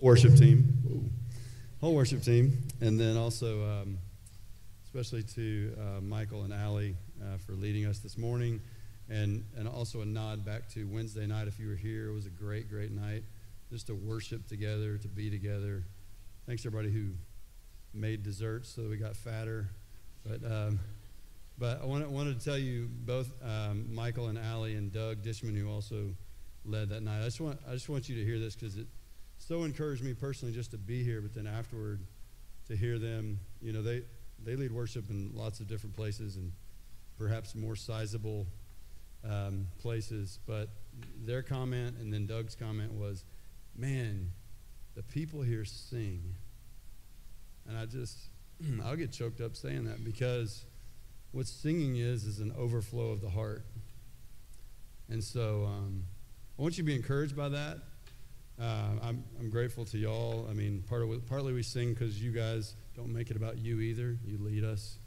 worship team, whole worship team, and then also um, especially to uh, Michael and Allie uh, for leading us this morning, and and also a nod back to Wednesday night. If you were here, it was a great, great night, just to worship together, to be together. Thanks everybody who made desserts so we got fatter, but. Um, but I wanted, wanted to tell you both um, Michael and Allie and Doug Dishman, who also led that night. I just want, I just want you to hear this because it so encouraged me personally just to be here, but then afterward to hear them. You know, they, they lead worship in lots of different places and perhaps more sizable um, places. But their comment and then Doug's comment was, man, the people here sing. And I just, I'll get choked up saying that because what singing is is an overflow of the heart. And so um, I want you to be encouraged by that. Uh, I'm, I'm grateful to y'all. I mean, part of, partly we sing because you guys don't make it about you either. You lead us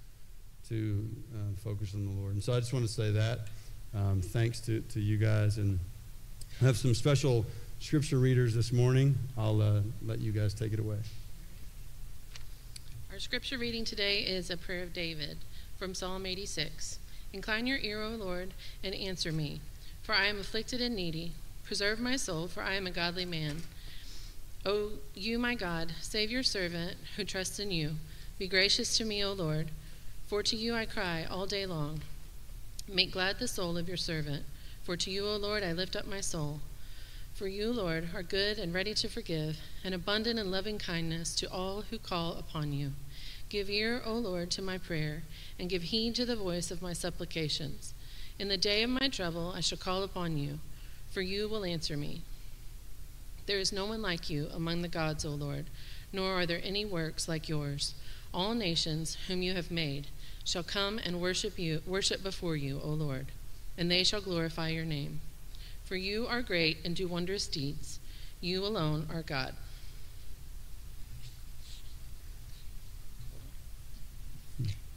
to uh, focus on the Lord. And so I just want to say that. Um, thanks to, to you guys. And I have some special scripture readers this morning. I'll uh, let you guys take it away. Our scripture reading today is a prayer of David from Psalm 86. Incline your ear, O Lord, and answer me, for I am afflicted and needy. Preserve my soul, for I am a godly man. O you, my God, save your servant who trusts in you. Be gracious to me, O Lord, for to you I cry all day long. Make glad the soul of your servant, for to you, O Lord, I lift up my soul. For you, Lord, are good and ready to forgive, and abundant in loving kindness to all who call upon you. Give ear, O Lord, to my prayer, and give heed to the voice of my supplications. In the day of my trouble I shall call upon you, for you will answer me. There is no one like you among the gods, O Lord, nor are there any works like yours. All nations whom you have made shall come and worship you worship before you, O Lord, and they shall glorify your name. For you are great and do wondrous deeds. You alone are God.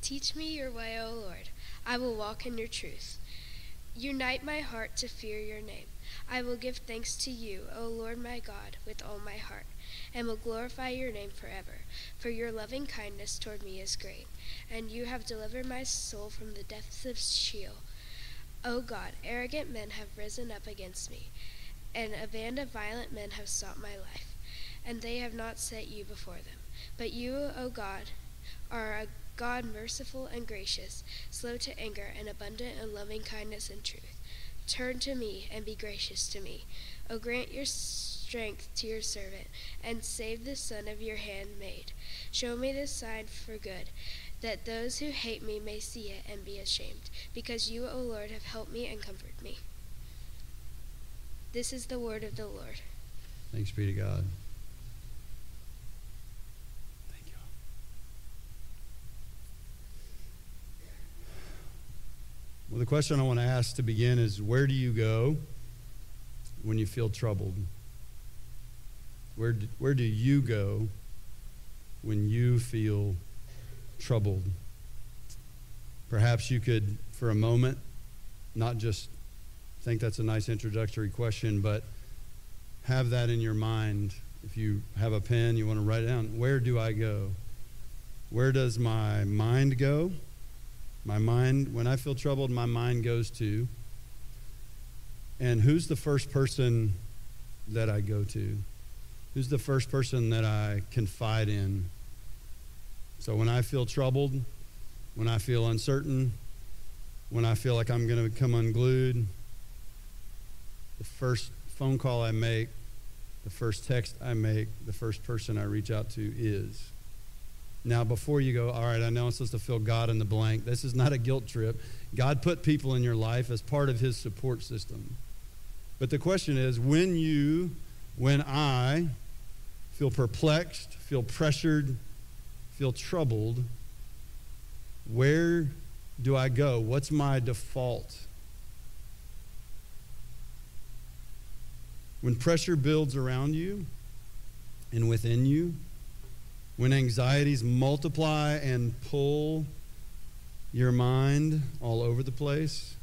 Teach me your way, O Lord. I will walk in your truth. Unite my heart to fear your name. I will give thanks to you, O Lord my God, with all my heart, and will glorify your name forever. For your loving kindness toward me is great, and you have delivered my soul from the depths of Sheol. O God, arrogant men have risen up against me, and a band of violent men have sought my life, and they have not set you before them. But you, O God, are a God merciful and gracious, slow to anger, and abundant in loving kindness and truth. Turn to me and be gracious to me. O grant your strength to your servant, and save the son of your handmaid. Show me the sign for good, that those who hate me may see it and be ashamed, because you, O Lord, have helped me and comforted me. This is the word of the Lord. Thanks be to God. Well, the question I want to ask to begin is where do you go when you feel troubled? Where do, where do you go when you feel troubled? Perhaps you could, for a moment, not just think that's a nice introductory question, but have that in your mind. If you have a pen, you want to write it down. Where do I go? Where does my mind go? My mind, when I feel troubled, my mind goes to. And who's the first person that I go to? Who's the first person that I confide in? So when I feel troubled, when I feel uncertain, when I feel like I'm going to become unglued, the first phone call I make, the first text I make, the first person I reach out to is now, before you go, all right, I know I'm supposed to fill God in the blank. This is not a guilt trip. God put people in your life as part of his support system. But the question is when you, when I feel perplexed, feel pressured, feel troubled, where do I go? What's my default? When pressure builds around you and within you, when anxieties multiply and pull your mind all over the place,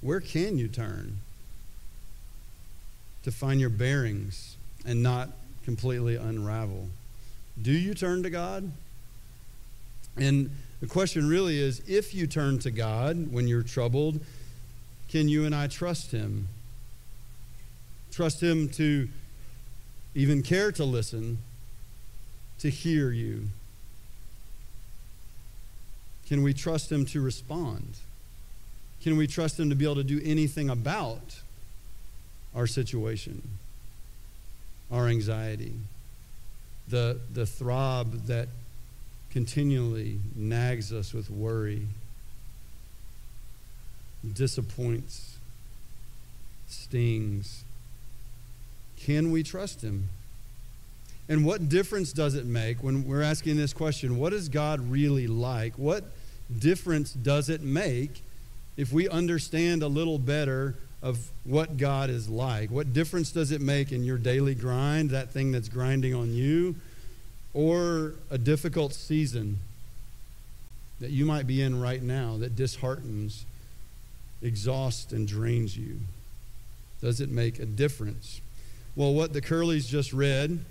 where can you turn to find your bearings and not completely unravel. Do you turn to God? And the question really is if you turn to God when you're troubled, can you and I trust Him? Trust Him to even care to listen, to hear you? Can we trust Him to respond? Can we trust Him to be able to do anything about our situation, our anxiety, the, the throb that continually nags us with worry, disappoints, stings? Can we trust Him? And what difference does it make when we're asking this question? What is God really like? What difference does it make if we understand a little better of what God is like? What difference does it make in your daily grind, that thing that's grinding on you, or a difficult season that you might be in right now that disheartens, exhausts, and drains you? Does it make a difference? Well, what the Curleys just read,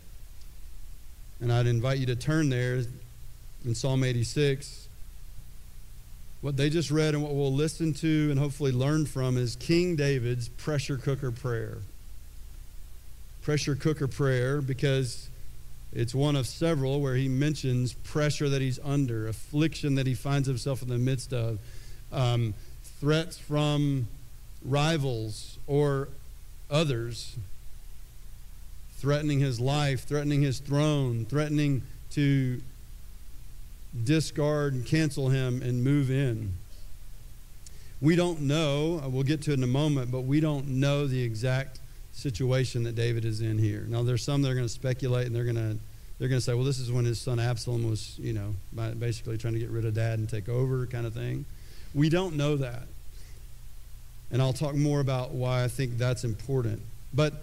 and I'd invite you to turn there in Psalm 86. What they just read and what we'll listen to and hopefully learn from is King David's pressure cooker prayer. Pressure cooker prayer because it's one of several where he mentions pressure that he's under, affliction that he finds himself in the midst of, um, threats from rivals or others threatening his life, threatening his throne, threatening to discard and cancel him and move in. We don't know, uh, we'll get to it in a moment, but we don't know the exact situation that David is in here. Now, there's some that are going to speculate and they're going to they're going to say, well, this is when his son Absalom was, you know, basically trying to get rid of dad and take over, kind of thing. We don't know that. And I'll talk more about why I think that's important. But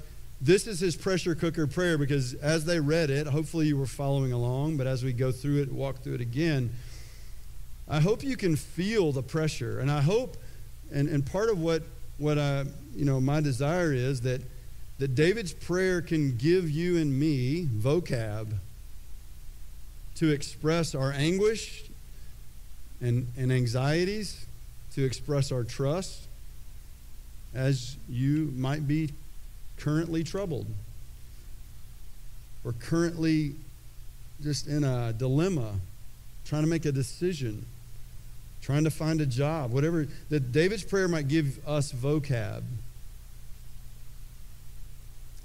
this is his pressure cooker prayer because as they read it, hopefully you were following along, but as we go through it, walk through it again, I hope you can feel the pressure. And I hope, and, and part of what, what I, you know, my desire is that, that David's prayer can give you and me vocab to express our anguish and, and anxieties, to express our trust, as you might be currently troubled or currently just in a dilemma, trying to make a decision, trying to find a job, whatever, that David's prayer might give us vocab.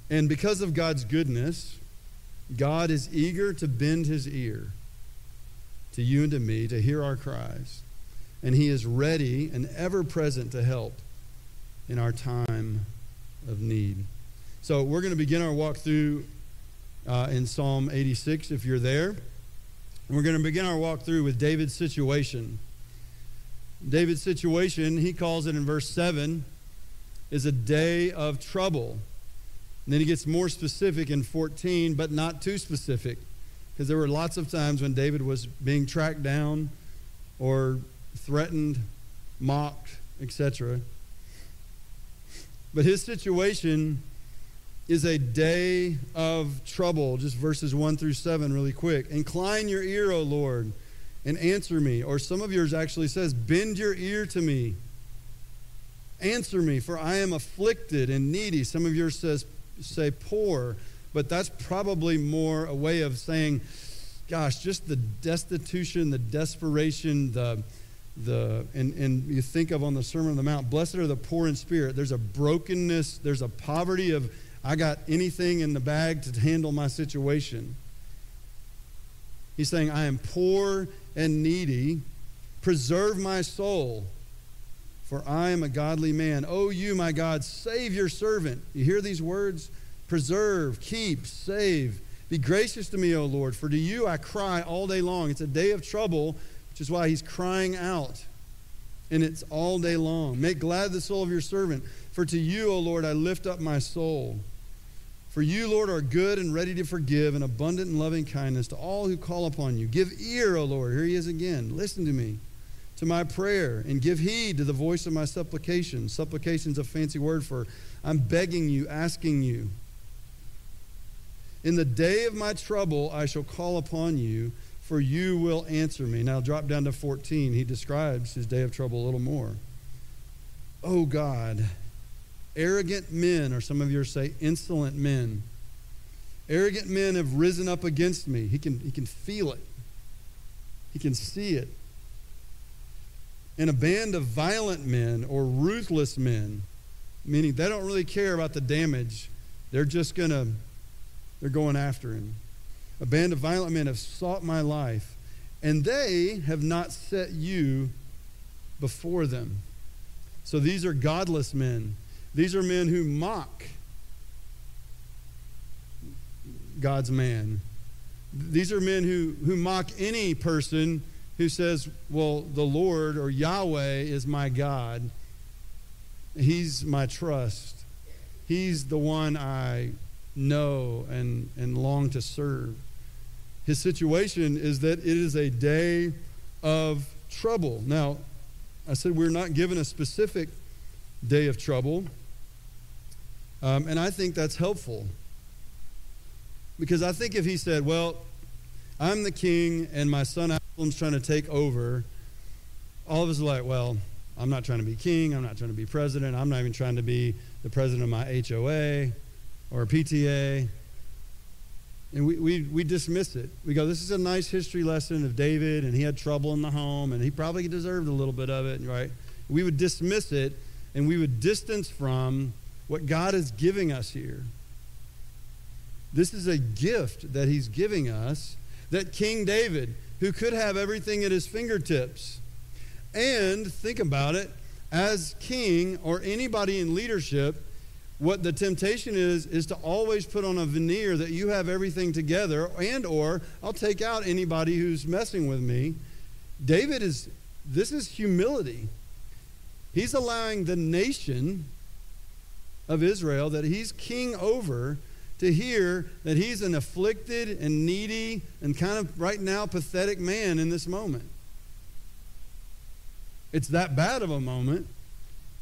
And because of God's goodness, God is eager to bend his ear to you and to me to hear our cries. And he is ready and ever present to help in our time of need. So we're going to begin our walk through uh, in Psalm 86 if you're there. We're going to begin our walk through with David's situation. David's situation, he calls it in verse 7, is a day of trouble. And then he gets more specific in 14, but not too specific. Because there were lots of times when David was being tracked down or threatened, mocked, etc. But his situation is a day of trouble. Just verses 1 through 7, really quick. Incline your ear, O Lord, and answer me. Or some of yours actually says, Bend your ear to me. Answer me, for I am afflicted and needy. Some of yours says, say poor, but that's probably more a way of saying, gosh, just the destitution, the desperation, the the and, and you think of on the Sermon on the Mount, blessed are the poor in spirit. There's a brokenness, there's a poverty of I got anything in the bag to handle my situation. He's saying, I am poor and needy. Preserve my soul, for I am a godly man. Oh, you, my God, save your servant. You hear these words? Preserve, keep, save. Be gracious to me, O Lord, for to you I cry all day long. It's a day of trouble, which is why he's crying out. And it's all day long. Make glad the soul of your servant, for to you, O Lord, I lift up my soul. For you, Lord, are good and ready to forgive and abundant in loving kindness to all who call upon you. Give ear, O Lord. Here he is again. Listen to me, to my prayer, and give heed to the voice of my supplication. Supplication is a fancy word for I'm begging you, asking you. In the day of my trouble, I shall call upon you, for you will answer me. Now, drop down to 14. He describes his day of trouble a little more. Oh God, arrogant men, or some of you say insolent men. Arrogant men have risen up against me. He can, he can feel it, he can see it. And a band of violent men or ruthless men, meaning they don't really care about the damage, they're just going to, they're going after him. A band of violent men have sought my life, and they have not set you before them. So these are godless men. These are men who mock God's man. These are men who, who mock any person who says, Well, the Lord or Yahweh is my God. He's my trust. He's the one I know and, and long to serve. His situation is that it is a day of trouble. Now, I said we're not given a specific day of trouble, um, and I think that's helpful. Because I think if he said, Well, I'm the king and my son Absalom's trying to take over, all of us are like, Well, I'm not trying to be king. I'm not trying to be president. I'm not even trying to be the president of my HOA or PTA. And we, we, we dismiss it. We go, this is a nice history lesson of David, and he had trouble in the home, and he probably deserved a little bit of it, right? We would dismiss it, and we would distance from what God is giving us here. This is a gift that he's giving us that King David, who could have everything at his fingertips, and think about it, as king or anybody in leadership, what the temptation is is to always put on a veneer that you have everything together and or I'll take out anybody who's messing with me. David is this is humility. He's allowing the nation of Israel that he's king over to hear that he's an afflicted and needy and kind of right now pathetic man in this moment. It's that bad of a moment.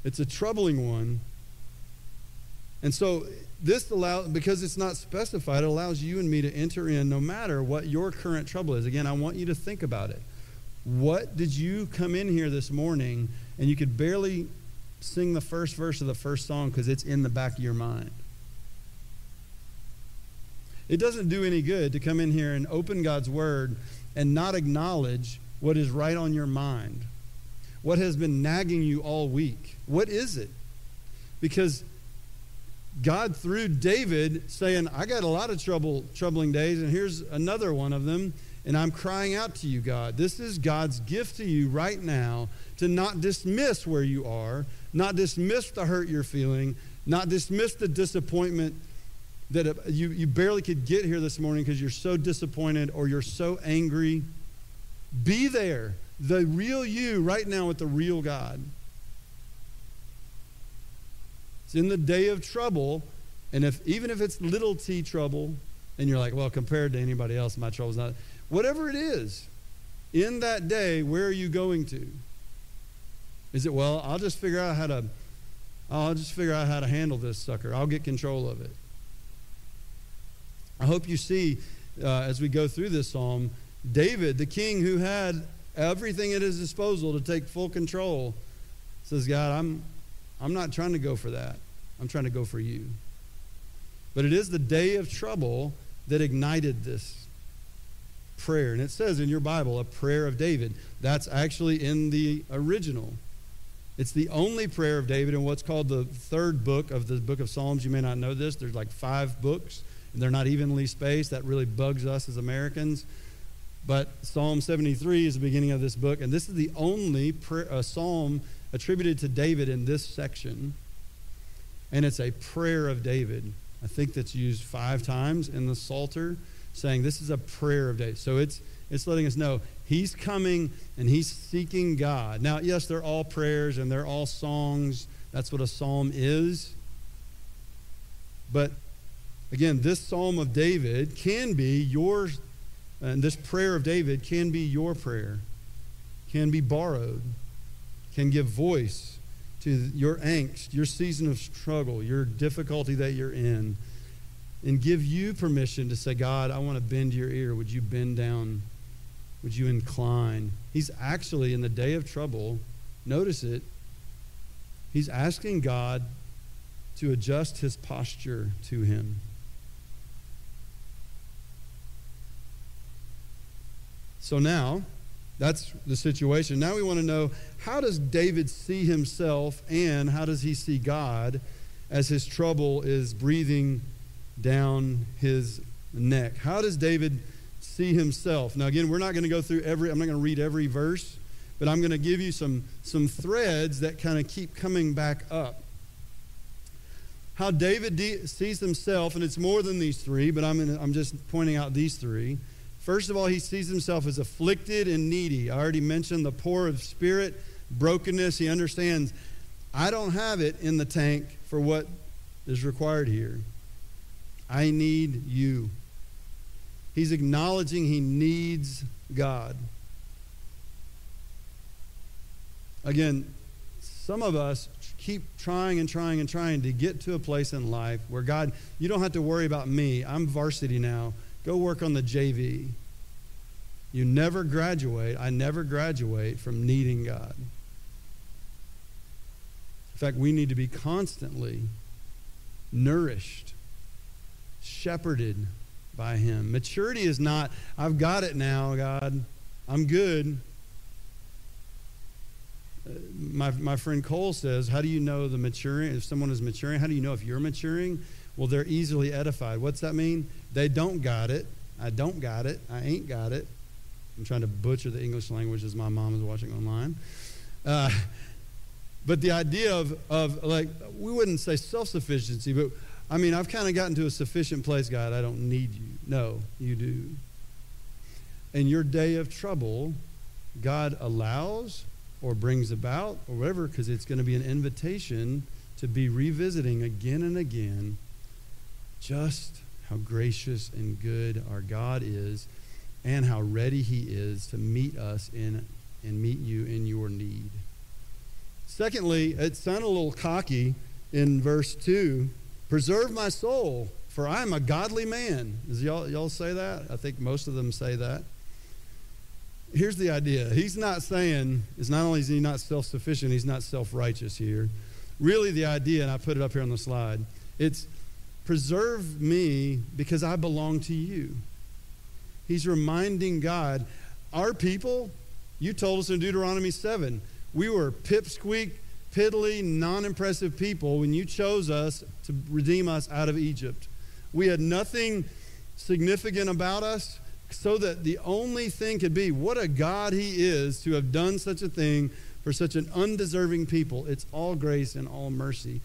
It's a troubling one. And so this allows, because it's not specified, it allows you and me to enter in no matter what your current trouble is. Again, I want you to think about it. What did you come in here this morning and you could barely sing the first verse of the first song because it's in the back of your mind? It doesn't do any good to come in here and open God's word and not acknowledge what is right on your mind. What has been nagging you all week? What is it? Because God through David saying, I got a lot of trouble, troubling days, and here's another one of them, and I'm crying out to you, God. This is God's gift to you right now to not dismiss where you are, not dismiss the hurt you're feeling, not dismiss the disappointment that you, you barely could get here this morning because you're so disappointed or you're so angry. Be there, the real you right now with the real God. It's in the day of trouble, and if even if it's little t trouble, and you're like, well, compared to anybody else, my trouble's not. Whatever it is, in that day, where are you going to? Is it well? I'll just figure out how to. I'll just figure out how to handle this sucker. I'll get control of it. I hope you see uh, as we go through this psalm, David, the king who had everything at his disposal to take full control, says, God, I'm, I'm not trying to go for that. I'm trying to go for you. But it is the day of trouble that ignited this prayer. And it says in your Bible, a prayer of David. That's actually in the original. It's the only prayer of David in what's called the third book of the book of Psalms. You may not know this. There's like five books, and they're not evenly spaced. That really bugs us as Americans. But Psalm 73 is the beginning of this book, and this is the only prayer, psalm attributed to David in this section. And it's a prayer of David. I think that's used five times in the Psalter, saying this is a prayer of David. So it's it's letting us know he's coming and he's seeking God. Now, yes, they're all prayers and they're all songs. That's what a psalm is. But again, this psalm of David can be your, and this prayer of David can be your prayer, can be borrowed, can give voice to your angst, your season of struggle, your difficulty that you're in. And give you permission to say, God, I want to bend your ear. Would you bend down? Would you incline? He's actually, in the day of trouble, notice it, he's asking God to adjust his posture to him. So now, that's the situation. Now we want to know how does David see himself and how does he see God as his trouble is breathing down his neck? How does David see himself? Now again, we're not going to go through every I'm not going to read every verse, but I'm going to give you some some threads that kind of keep coming back up. How David de- sees himself and it's more than these 3, but I'm gonna, I'm just pointing out these 3 First of all, he sees himself as afflicted and needy. I already mentioned the poor of spirit, brokenness. He understands, I don't have it in the tank for what is required here. I need you. He's acknowledging he needs God. Again, some of us keep trying and trying and trying to get to a place in life where God, you don't have to worry about me. I'm varsity now. Go work on the JV. You never graduate. I never graduate from needing God. In fact, we need to be constantly nourished, shepherded by Him. Maturity is not, I've got it now, God. I'm good. Uh, my, my friend Cole says, How do you know the maturing? If someone is maturing, how do you know if you're maturing? Well, they're easily edified. What's that mean? They don't got it. I don't got it. I ain't got it. I'm trying to butcher the English language as my mom is watching online. Uh, but the idea of, of like, we wouldn't say self sufficiency, but I mean, I've kind of gotten to a sufficient place, God. I don't need you. No, you do. In your day of trouble, God allows or brings about or whatever, because it's going to be an invitation to be revisiting again and again just how gracious and good our God is and how ready he is to meet us in and meet you in your need. Secondly, it sounded a little cocky in verse 2 Preserve my soul, for I am a godly man. Does y'all, y'all say that? I think most of them say that. Here's the idea He's not saying, is not only is he not self sufficient, he's not self righteous here. Really, the idea, and I put it up here on the slide, it's preserve me because I belong to you. He's reminding God, our people, you told us in Deuteronomy 7, we were pipsqueak, piddly, non impressive people when you chose us to redeem us out of Egypt. We had nothing significant about us, so that the only thing could be what a God He is to have done such a thing for such an undeserving people. It's all grace and all mercy.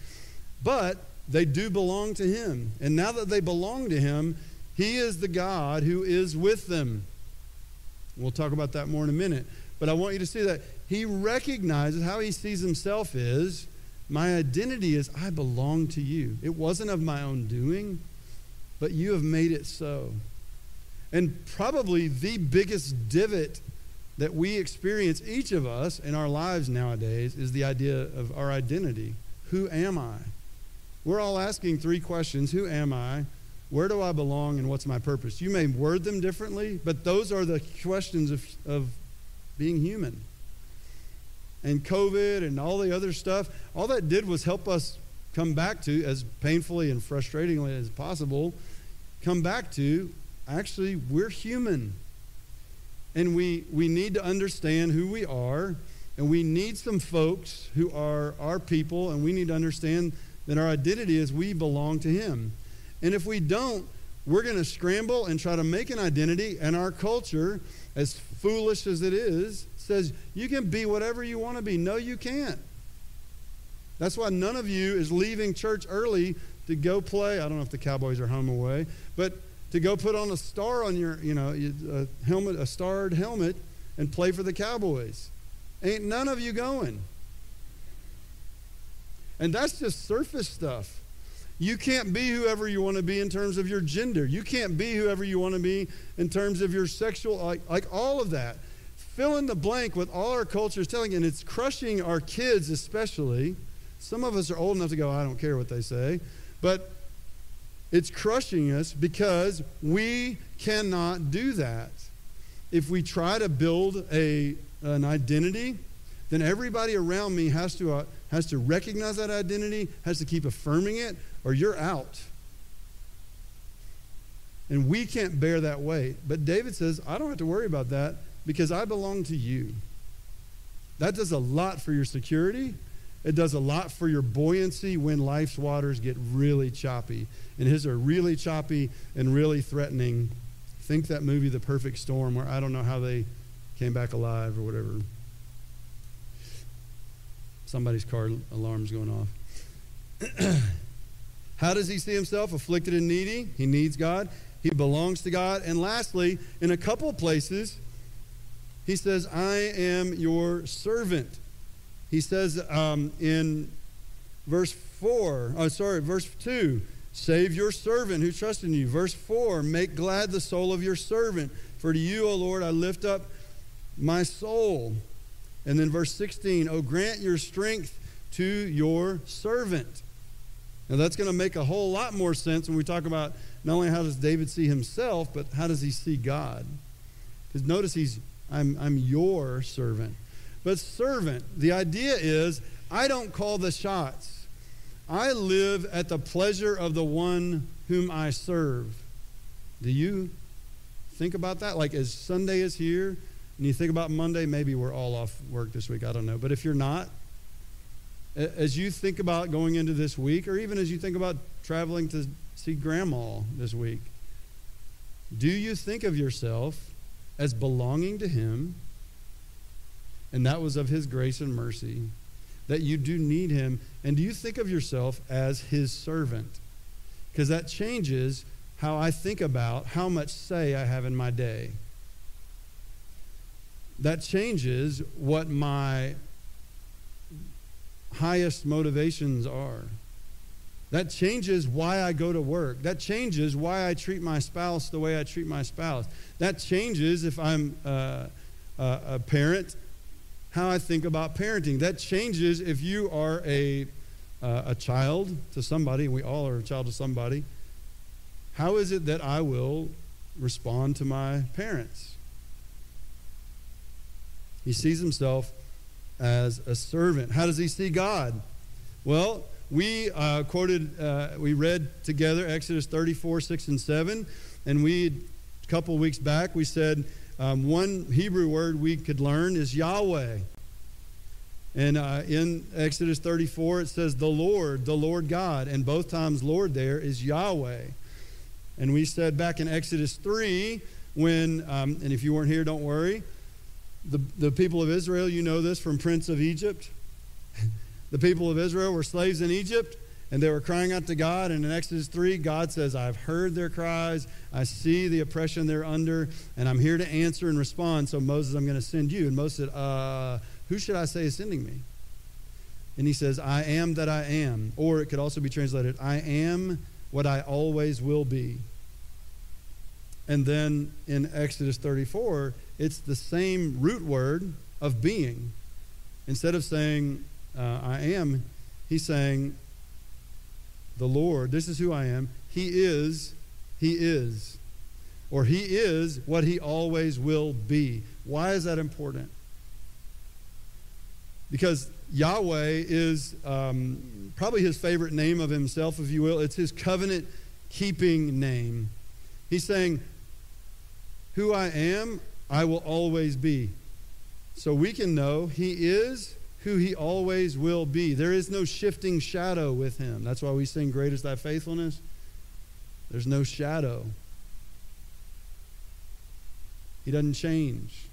But they do belong to Him. And now that they belong to Him, He is the God who is with them. We'll talk about that more in a minute. But I want you to see that He recognizes how He sees Himself is my identity is I belong to you. It wasn't of my own doing, but you have made it so. And probably the biggest divot that we experience, each of us in our lives nowadays, is the idea of our identity. Who am I? We're all asking three questions Who am I? Where do I belong? And what's my purpose? You may word them differently, but those are the questions of, of being human. And COVID and all the other stuff, all that did was help us come back to, as painfully and frustratingly as possible, come back to actually, we're human. And we, we need to understand who we are. And we need some folks who are our people. And we need to understand that our identity is we belong to Him. And if we don't, we're going to scramble and try to make an identity. And our culture, as foolish as it is, says you can be whatever you want to be. No, you can't. That's why none of you is leaving church early to go play. I don't know if the Cowboys are home away, but to go put on a star on your, you know, a helmet, a starred helmet, and play for the Cowboys. Ain't none of you going. And that's just surface stuff. You can't be whoever you want to be in terms of your gender. You can't be whoever you want to be in terms of your sexual, like, like all of that. Fill in the blank with all our culture is telling, and it's crushing our kids especially. Some of us are old enough to go, I don't care what they say. But It's crushing us because we cannot do that. If we try to build a, an identity, then everybody around me has to, uh, has to recognize that identity, has to keep affirming it, or you're out. And we can't bear that weight. But David says, I don't have to worry about that because I belong to you. That does a lot for your security. It does a lot for your buoyancy when life's waters get really choppy. And his are really choppy and really threatening. Think that movie, The Perfect Storm, where I don't know how they came back alive or whatever. Somebody's car alarm's going off. how does he see himself? Afflicted and needy. He needs God. He belongs to God. And lastly, in a couple places, he says, I am your servant. He says um, in verse 4, oh, sorry, verse 2, save your servant who trusts in you. Verse 4, make glad the soul of your servant. For to you, O Lord, I lift up my soul. And then verse 16, oh, grant your strength to your servant. Now that's going to make a whole lot more sense when we talk about not only how does David see himself, but how does he see God? Because notice he's, I'm, I'm your servant. But servant, the idea is, I don't call the shots. I live at the pleasure of the one whom I serve. Do you think about that? Like as Sunday is here, and you think about Monday, maybe we're all off work this week, I don't know. But if you're not, as you think about going into this week, or even as you think about traveling to see grandma this week. Do you think of yourself as belonging to him? And that was of his grace and mercy, that you do need him. And do you think of yourself as his servant? Because that changes how I think about how much say I have in my day. That changes what my highest motivations are. That changes why I go to work. That changes why I treat my spouse the way I treat my spouse. That changes if I'm uh, uh, a parent, how I think about parenting. That changes if you are a, uh, a child to somebody, we all are a child to somebody. How is it that I will respond to my parents? He sees himself as a servant. How does he see God? Well, we uh, quoted, uh, we read together Exodus 34, 6, and 7. And we, a couple weeks back, we said um, one Hebrew word we could learn is Yahweh. And uh, in Exodus 34, it says the Lord, the Lord God. And both times, Lord there is Yahweh. And we said back in Exodus 3, when, um, and if you weren't here, don't worry, the, the people of Israel, you know this from Prince of Egypt. The people of Israel were slaves in Egypt and they were crying out to God. And in Exodus 3, God says, I've heard their cries. I see the oppression they're under, and I'm here to answer and respond. So, Moses, I'm going to send you. And Moses said, uh, Who should I say is sending me? And he says, I am that I am. Or it could also be translated, I am what I always will be. And then in Exodus 34, it's the same root word of being. Instead of saying, uh, I am, he's saying, the Lord, this is who I am. He is, he is. Or he is what he always will be. Why is that important? Because Yahweh is um, probably his favorite name of himself, if you will. It's his covenant keeping name. He's saying, Who I am, I will always be. So we can know he is who he always will be. There is no shifting shadow with him. That's why we sing, Great is thy faithfulness. There's no shadow. He doesn't change.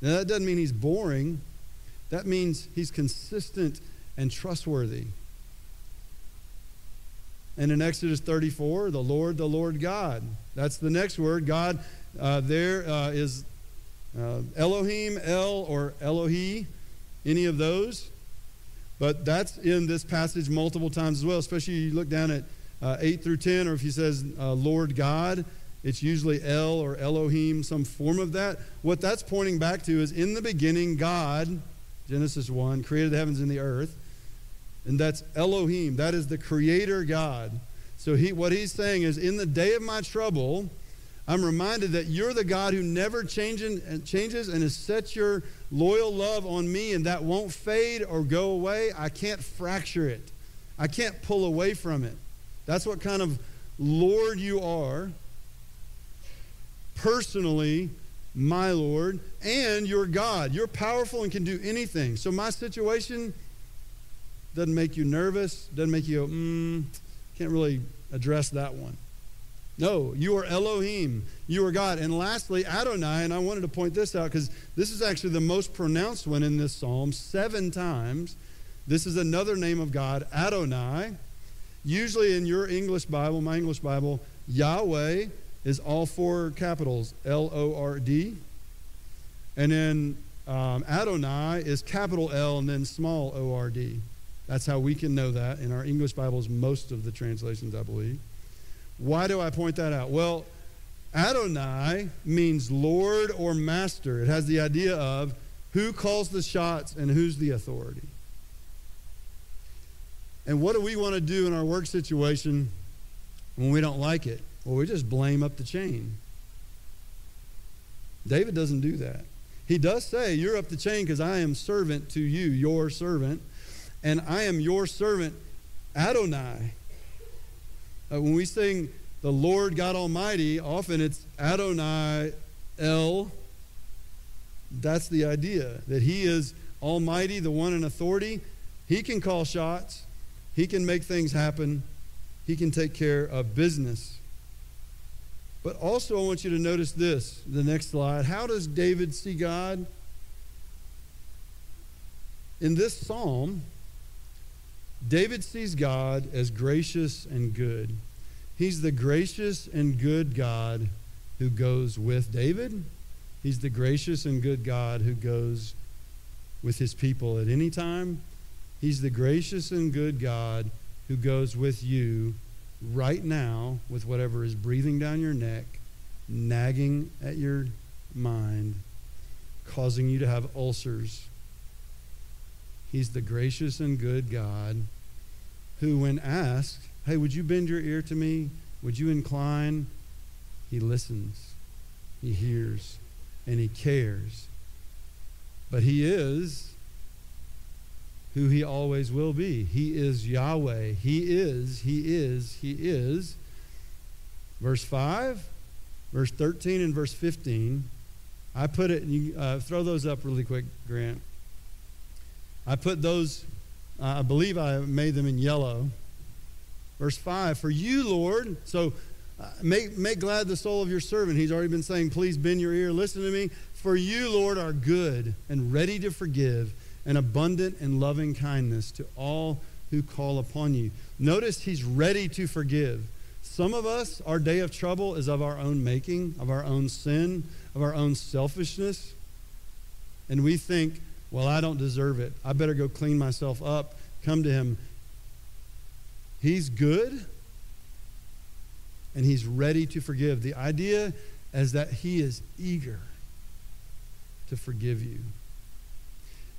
Now, that doesn't mean he's boring, that means he's consistent and trustworthy. And in Exodus 34, the Lord, the Lord God. That's the next word. God, uh, there uh, is uh, Elohim, El, or Elohi any of those. But that's in this passage multiple times as well, especially you look down at uh, 8 through 10, or if he says uh, Lord God, it's usually El or Elohim, some form of that. What that's pointing back to is in the beginning, God, Genesis 1, created the heavens and the earth. And that's Elohim. That is the creator God. So he, what he's saying is, in the day of my trouble, I'm reminded that you're the God who never changing, changes and has set your loyal love on me, and that won't fade or go away. I can't fracture it, I can't pull away from it. That's what kind of Lord you are. Personally, my Lord, and your God. You're powerful and can do anything. So my situation doesn't make you nervous, doesn't make you mm, can't really address that one. No, you are Elohim. You are God. And lastly, Adonai, and I wanted to point this out because this is actually the most pronounced one in this psalm, seven times. This is another name of God, Adonai. Usually in your English Bible, my English Bible, Yahweh is all four capitals L O R D. And then um, Adonai is capital L and then small O R D. That's how we can know that in our English Bibles, most of the translations, I believe. Why do I point that out? Well, Adonai means Lord or Master. It has the idea of who calls the shots and who's the authority. And what do we want to do in our work situation when we don't like it? Well, we just blame up the chain. David doesn't do that. He does say, You're up the chain because I am servant to you, your servant, and I am your servant, Adonai. Uh, when we sing the Lord God Almighty, often it's Adonai El. That's the idea that He is Almighty, the one in authority. He can call shots, He can make things happen, He can take care of business. But also, I want you to notice this the next slide. How does David see God? In this psalm, David sees God as gracious and good. He's the gracious and good God who goes with David. He's the gracious and good God who goes with his people at any time. He's the gracious and good God who goes with you right now with whatever is breathing down your neck, nagging at your mind, causing you to have ulcers. He's the gracious and good God who, when asked, Hey, would you bend your ear to me? Would you incline? He listens, he hears, and he cares. But he is who he always will be. He is Yahweh. He is, he is, he is. Verse 5, verse 13, and verse 15. I put it, you uh, throw those up really quick, Grant. I put those, uh, I believe I made them in yellow. Verse 5 For you, Lord, so uh, make, make glad the soul of your servant. He's already been saying, Please bend your ear, listen to me. For you, Lord, are good and ready to forgive and abundant in loving kindness to all who call upon you. Notice he's ready to forgive. Some of us, our day of trouble is of our own making, of our own sin, of our own selfishness. And we think, well, I don't deserve it. I better go clean myself up, come to him. He's good and he's ready to forgive. The idea is that he is eager to forgive you.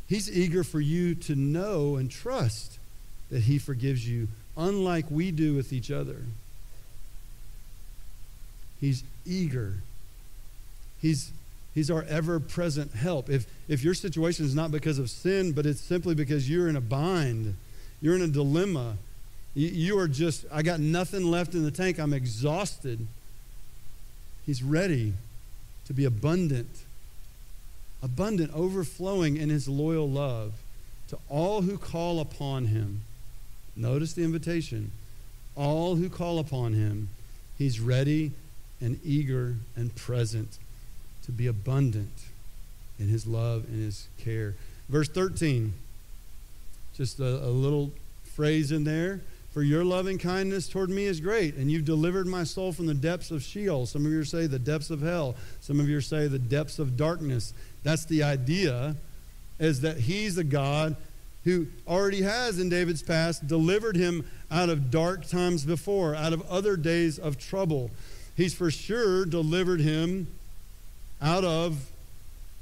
He's eager for you to know and trust that he forgives you, unlike we do with each other. He's eager. He's He's our ever present help. If, if your situation is not because of sin, but it's simply because you're in a bind, you're in a dilemma, you are just, I got nothing left in the tank. I'm exhausted. He's ready to be abundant, abundant, overflowing in his loyal love to all who call upon him. Notice the invitation. All who call upon him, he's ready and eager and present to be abundant in his love and his care. Verse 13, just a, a little phrase in there. For your loving kindness toward me is great, and you've delivered my soul from the depths of Sheol. Some of you say the depths of hell. Some of you say the depths of darkness. That's the idea, is that he's a God who already has in David's past delivered him out of dark times before, out of other days of trouble. He's for sure delivered him out of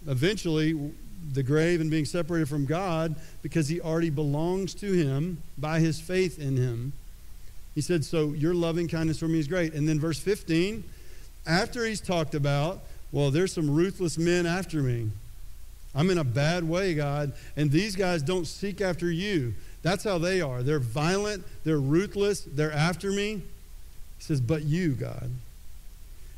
eventually the grave and being separated from God because he already belongs to him by his faith in him. He said, So your loving kindness for me is great. And then verse 15, after he's talked about, well, there's some ruthless men after me. I'm in a bad way, God, and these guys don't seek after you. That's how they are. They're violent, they're ruthless, they're after me. He says, But you, God.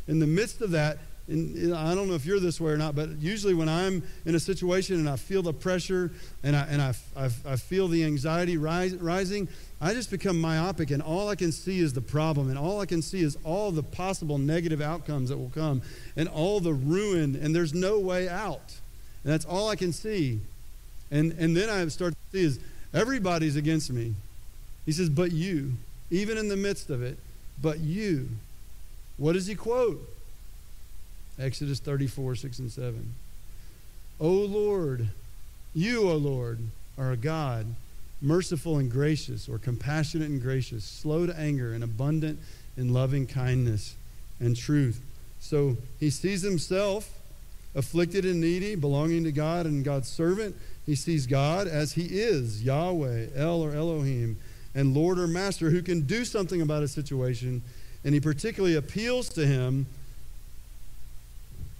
In the midst of that, and I don't know if you're this way or not, but usually when I'm in a situation and I feel the pressure and I, and I, I, I feel the anxiety rise, rising, I just become myopic and all I can see is the problem and all I can see is all the possible negative outcomes that will come and all the ruin and there's no way out. And that's all I can see. And, and then I start to see is everybody's against me. He says, but you, even in the midst of it, but you. What does he quote? Exodus 34, 6 and 7. O Lord, you, O Lord, are a God, merciful and gracious, or compassionate and gracious, slow to anger, and abundant in loving kindness and truth. So he sees himself afflicted and needy, belonging to God and God's servant. He sees God as he is Yahweh, El or Elohim, and Lord or Master who can do something about a situation. And he particularly appeals to him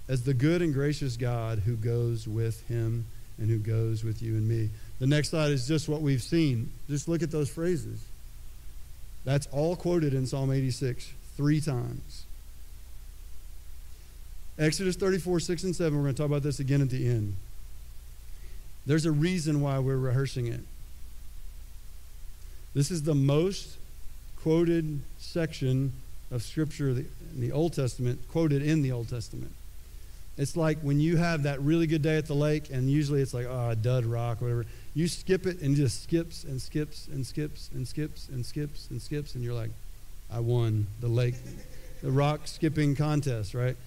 as the good and gracious God who goes with him and who goes with you and me. The next slide is just what we've seen. Just look at those phrases. That's all quoted in Psalm 86 three times. Exodus 34, 6 and 7, we're going to talk about this again at the end. There's a reason why we're rehearsing it. This is the most quoted section of Scripture in the Old Testament, quoted in the Old Testament. It's like when you have that really good day at the lake, and usually it's like, oh, a dud rock, whatever. You skip it and just skips and skips and skips and skips and skips and skips, and you're like, I won the lake, the rock skipping contest, right?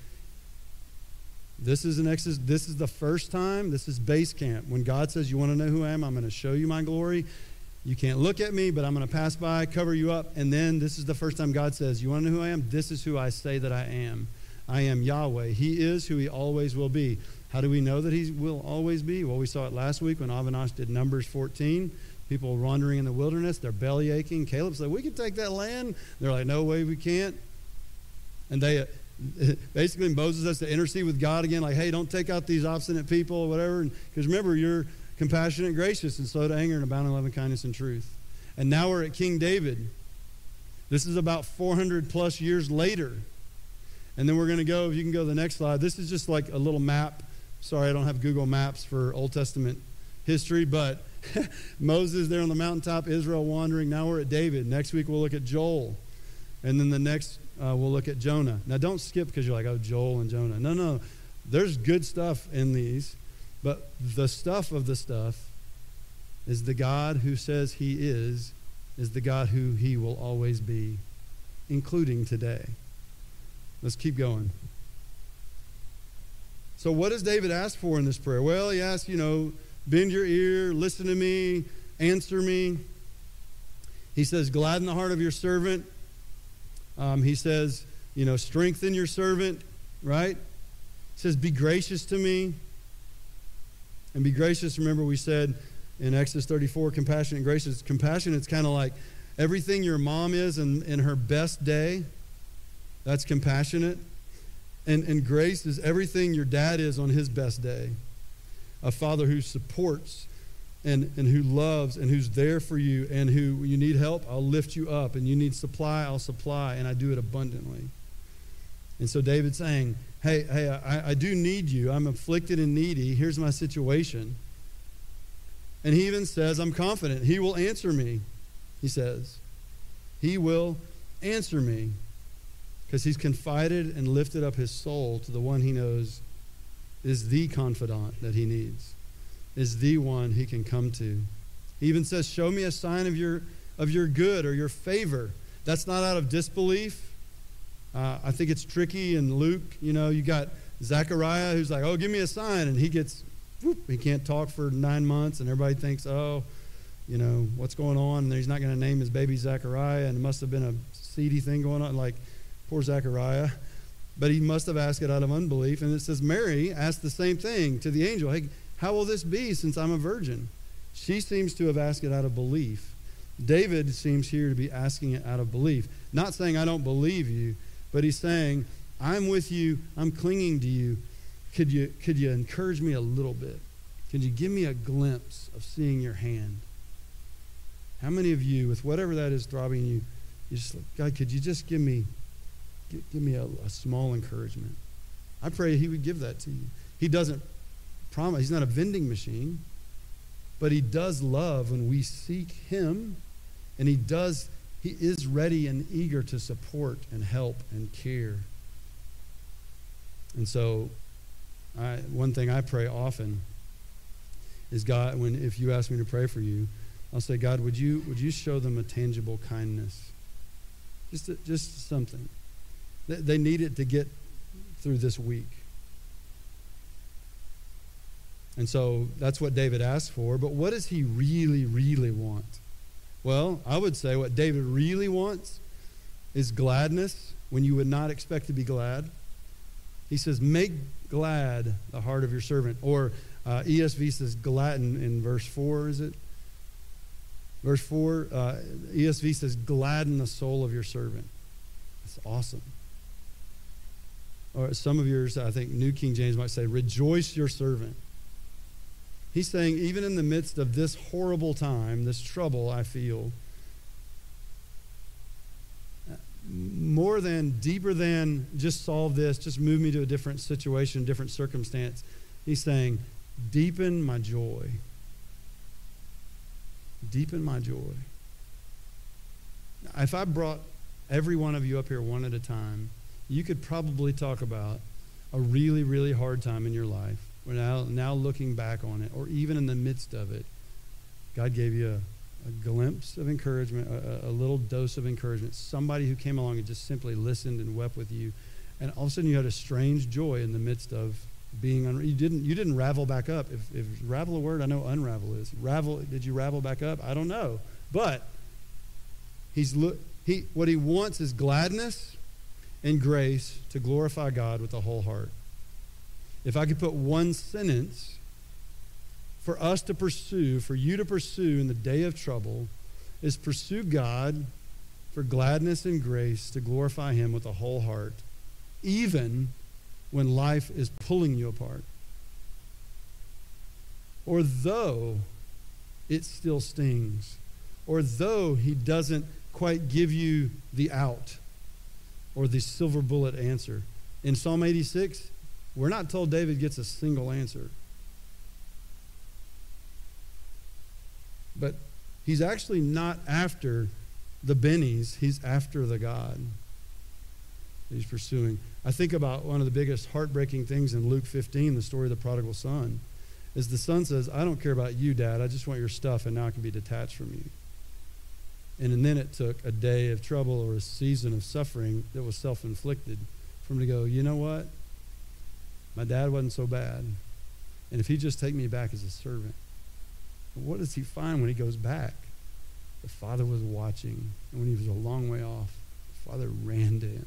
This is an Exodus. This is the first time. This is base camp. When God says, You want to know who I am? I'm going to show you my glory. You can't look at me, but I'm going to pass by, cover you up. And then this is the first time God says, You want to know who I am? This is who I say that I am. I am Yahweh. He is who he always will be. How do we know that he will always be? Well, we saw it last week when Avinash did Numbers 14. People wandering in the wilderness, they're belly aching. Caleb said, We can take that land. They're like, No way, we can't. And they basically Moses has to intercede with God again, like, Hey, don't take out these obstinate people or whatever. Because remember, you're compassionate, and gracious, and slow to anger, and abounding loving kindness and truth. And now we're at King David. This is about 400 plus years later. And then we're going to go, if you can go to the next slide. This is just like a little map. Sorry, I don't have Google Maps for Old Testament history, but Moses there on the mountaintop, Israel wandering. Now we're at David. Next week we'll look at Joel. And then the next uh, we'll look at Jonah. Now don't skip because you're like, oh, Joel and Jonah. No, no. There's good stuff in these, but the stuff of the stuff is the God who says he is, is the God who he will always be, including today. Let's keep going. So, what does David ask for in this prayer? Well, he asks, you know, bend your ear, listen to me, answer me. He says, gladden the heart of your servant. Um, he says, you know, strengthen your servant, right? He says, be gracious to me. And be gracious, remember, we said in Exodus 34, compassionate and gracious. Compassion, it's kind of like everything your mom is in, in her best day that's compassionate. And, and grace is everything your dad is on his best day. A father who supports and, and who loves and who's there for you and who when you need help, I'll lift you up. And you need supply, I'll supply, and I do it abundantly. And so David's saying, Hey, hey, I, I do need you. I'm afflicted and needy. Here's my situation. And he even says, I'm confident. He will answer me, he says. He will answer me because he's confided and lifted up his soul to the one he knows is the confidant that he needs, is the one he can come to. He even says, Show me a sign of your, of your good or your favor. That's not out of disbelief. Uh, I think it's tricky in Luke. You know, you got Zechariah who's like, Oh, give me a sign. And he gets, whoop, he can't talk for nine months, and everybody thinks, Oh, you know, what's going on? And he's not going to name his baby Zechariah, and it must have been a seedy thing going on. Like, Poor Zechariah. But he must have asked it out of unbelief. And it says, Mary asked the same thing to the angel Hey, how will this be since I'm a virgin? She seems to have asked it out of belief. David seems here to be asking it out of belief. Not saying, I don't believe you, but he's saying, I'm with you, I'm clinging to you. Could you, could you encourage me a little bit? Could you give me a glimpse of seeing your hand? How many of you, with whatever that is throbbing you, you just God, could you just give me, give, give me a, a small encouragement? I pray He would give that to you. He doesn't promise, He's not a vending machine, but He does love when we seek Him, and He does, He is ready and eager to support and help and care. And so, I, one thing I pray often is God, when if you ask me to pray for you, I'll say, God, would you would you show them a tangible kindness? Just a, just something. They, need it to get through this week. And so that's what David asked for. But what does he really, really want? Well, I would say what David really wants is gladness when you would not expect to be glad. He says, Make glad the heart of your servant. Or uh, ESV says, gladden in verse 4, is it? Verse 4, uh, ESV says, gladden the soul of your servant. That's awesome. Or some of yours, I think New King James might say, rejoice your servant. He's saying, even in the midst of this horrible time, this trouble I feel, more than, deeper than just solve this, just move me to a different situation, different circumstance, he's saying, deepen my joy. Deepen my joy. If I brought every one of you up here one at a time, you could probably talk about a really, really hard time in your life. We're now, now looking back on it, or even in the midst of it, God gave you a, a glimpse of encouragement, a, a, little dose of encouragement. Somebody who came along and just simply listened and wept with you. And all of a sudden you had a strange joy in the midst of being un- you didn't you didn't ravel back up. If, if ravel a word, I know unravel is. Ravel did you ravel back up? I don't know. But he's look he what he wants is gladness and grace to glorify God with the whole heart. If I could put one sentence for us to pursue, for you to pursue in the day of trouble, is pursue God for gladness and grace to glorify Him with a whole heart, even when life is pulling you apart. Or though it still stings, or though he doesn't quite give you the out or the silver bullet answer. In Psalm 86, we're not told David gets a single answer. But he's actually not after the bennies, he's after the God he's pursuing. I think about one of the biggest heartbreaking things in Luke 15, the story of the prodigal son, is the son says, I don't care about you, Dad. I just want your stuff, and now I can be detached from you. And then it took a day of trouble or a season of suffering that was self inflicted for him to go, you know what? My dad wasn't so bad. And if he just take me back as a servant, what does he find when he goes back? The father was watching. And when he was a long way off, the father ran to him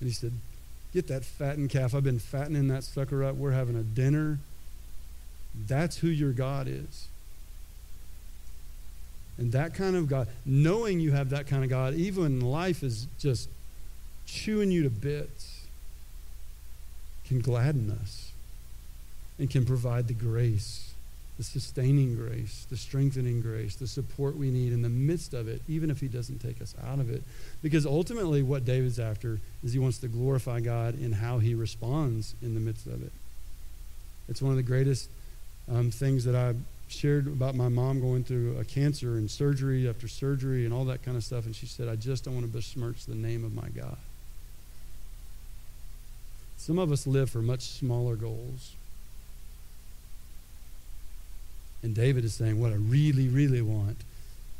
and he said, Get that fattened calf. I've been fattening that sucker up. We're having a dinner. That's who your God is. And that kind of God, knowing you have that kind of God, even when life is just chewing you to bits, can gladden us and can provide the grace the sustaining grace, the strengthening grace, the support we need in the midst of it, even if He doesn't take us out of it. Because ultimately, what David's after is he wants to glorify God in how he responds in the midst of it. It's one of the greatest um, things that I shared about my mom going through a cancer and surgery after surgery and all that kind of stuff. And she said, I just don't want to besmirch the name of my God. Some of us live for much smaller goals. And David is saying, What I really, really want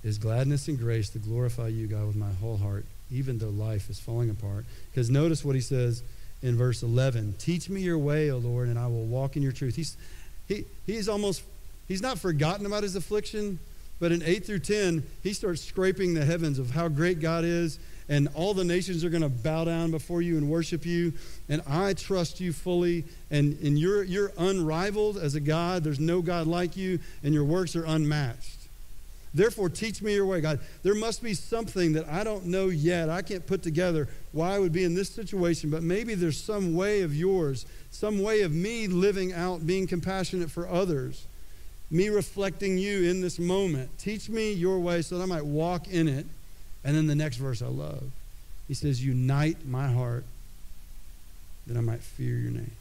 is gladness and grace to glorify you, God, with my whole heart, even though life is falling apart. Because notice what he says in verse 11 Teach me your way, O Lord, and I will walk in your truth. He's, he, he's almost, he's not forgotten about his affliction, but in 8 through 10, he starts scraping the heavens of how great God is and all the nations are going to bow down before you and worship you. And I trust you fully. And, and you're, you're unrivaled as a God. There's no God like you, and your works are unmatched. Therefore, teach me your way, God. There must be something that I don't know yet. I can't put together why I would be in this situation, but maybe there's some way of yours, some way of me living out being compassionate for others, me reflecting you in this moment. Teach me your way so that I might walk in it. And then the next verse I love. He says, Unite my heart that I might fear your name.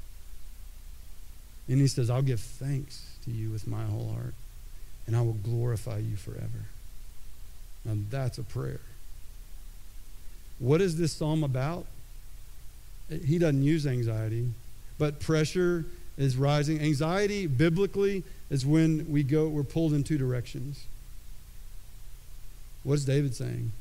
And he says, I'll give thanks to you with my whole heart, and I will glorify you forever. Now that's a prayer. What is this psalm about? He doesn't use anxiety, but pressure is rising. Anxiety, biblically, is when we go, we're pulled in two directions. What's David saying?